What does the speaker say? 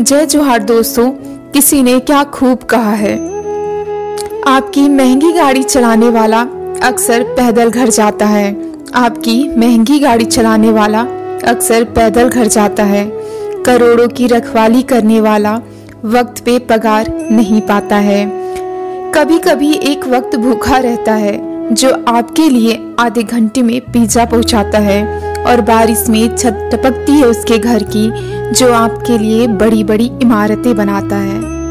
जय जोहार दोस्तों, किसी ने क्या खूब कहा है? आपकी महँगी गाड़ी चलाने वाला अक्सर पैदल घर जाता है। आपकी महँगी गाड़ी चलाने वाला अक्सर पैदल घर जाता है। करोड़ों की रखवाली करने वाला वक्त पे पगार नहीं पाता है। कभी कभी एक वक्त भूखा रहता है, जो आपके लिए आधे घंटे में पिज्जा पहुंचाता है। और बारिश में छत टपकती है उसके घर की, जो आपके लिए बड़ी बड़ी इमारतें बनाता है।